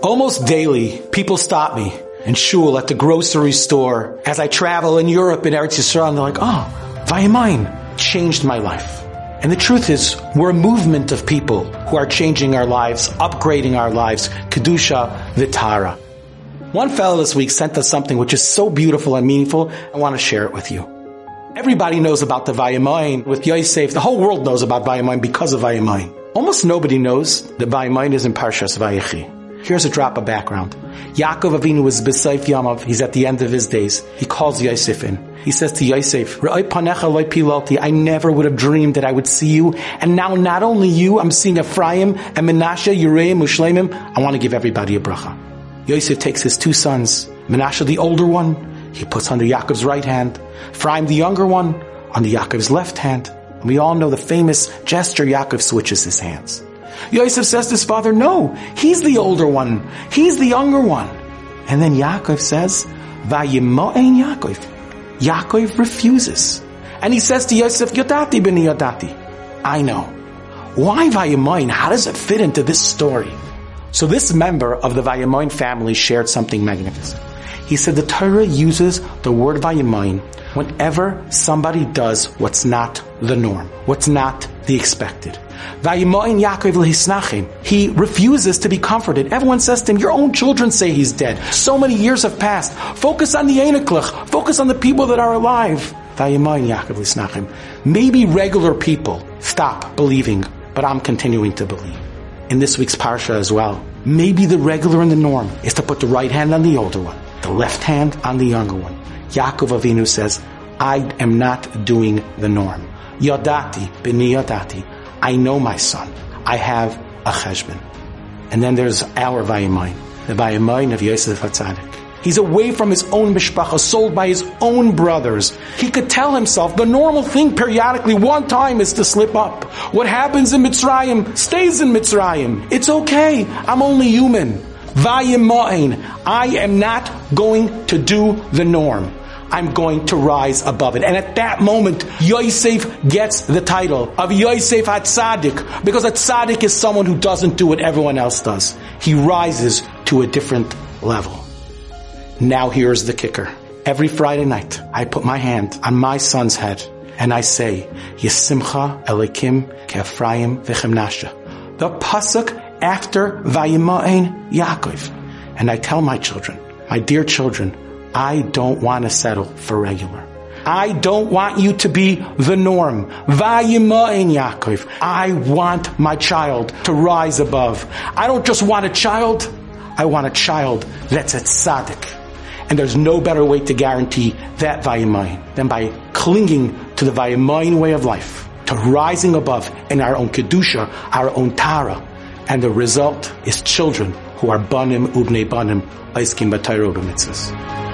Almost daily, people stop me in shul at the grocery store as I travel in Europe and Eretz Yisrael and they're like, oh, Vayimaen changed my life. And the truth is, we're a movement of people who are changing our lives, upgrading our lives, Kedusha V'Tahara. One fellow this week sent us something which is so beautiful and meaningful, I want to share it with you. Everybody knows about the Vayimaen with Yosef. The whole world knows about Vayimaen because of Vayimaen. Almost nobody knows that Vayimaen is in Parshas Vayechi. Here's a drop of background. Yaakov Avinu was B'Seif Yamav. He's at the end of his days. He calls Yosef in. He says to Yosef, I never would have dreamed that I would see you. And now not only you, I'm seeing Ephraim and Menashe, Uraim, Mushlemim. I want to give everybody a bracha. Yosef takes his two sons, Menashe the older one, he puts under Yaakov's right hand, Ephraim the younger one, under Yaakov's left hand. And we all know the famous gesture Yaakov switches his hands. Yosef says to his father, no, he's the older one. He's the younger one. And then Yaakov says, Vayimo'en Yaakov. Yaakov refuses. And he says to Yosef, Yodati b'ni Yodati. I know. Why Vayimo'en? How does it fit into this story? So this member of the Vayimo'en family shared something magnificent. He said the Torah uses the word Vayimo'en whenever somebody does what's not the norm, what's not the expected. He refuses to be comforted. Everyone says to him, your own children say he's dead. So many years have passed. Focus on the Einiklach. Focus on the people that are alive. Maybe regular people stop believing, but I'm continuing to believe. In this week's Parsha as well, maybe the regular and the norm is to put the right hand on the older one, the left hand on the younger one. Yaakov Avinu says, I am not doing the norm. Yodati, b'ni yodati. I know my son. I have a cheshbon. And then there's our Vayimaen, the Vayimaen of Yosef HaTzadik. He's away from his own mishpacha, sold by his own brothers. He could tell himself the normal thing periodically one time is to slip up. What happens in Mitzrayim stays in Mitzrayim. It's okay. I'm only human. Vayimaen. I am not going to do the norm. I'm going to rise above it. And at that moment, Yosef gets the title of Yosef HaTzadik, because a tzaddik is someone who doesn't do what everyone else does. He rises to a different level. Now here's the kicker. Every Friday night, I put my hand on my son's head and I say, Yesimcha Elikim Kephraim V'chemnasha. The pasuk after Vayimain Yaakov. And I tell my children, my dear children, I don't want to settle for regular. I don't want you to be the norm. Yaakov. I want my child to rise above. I don't just want a child. I want a child that's a tzaddik. And there's no better way to guarantee that Vayimaen than by clinging to the Vayimaen way of life, to rising above in our own Kedusha, our own Tahara. And the result is children who are banim ubnei banim, aiskim b'tayro b'mitzvahs.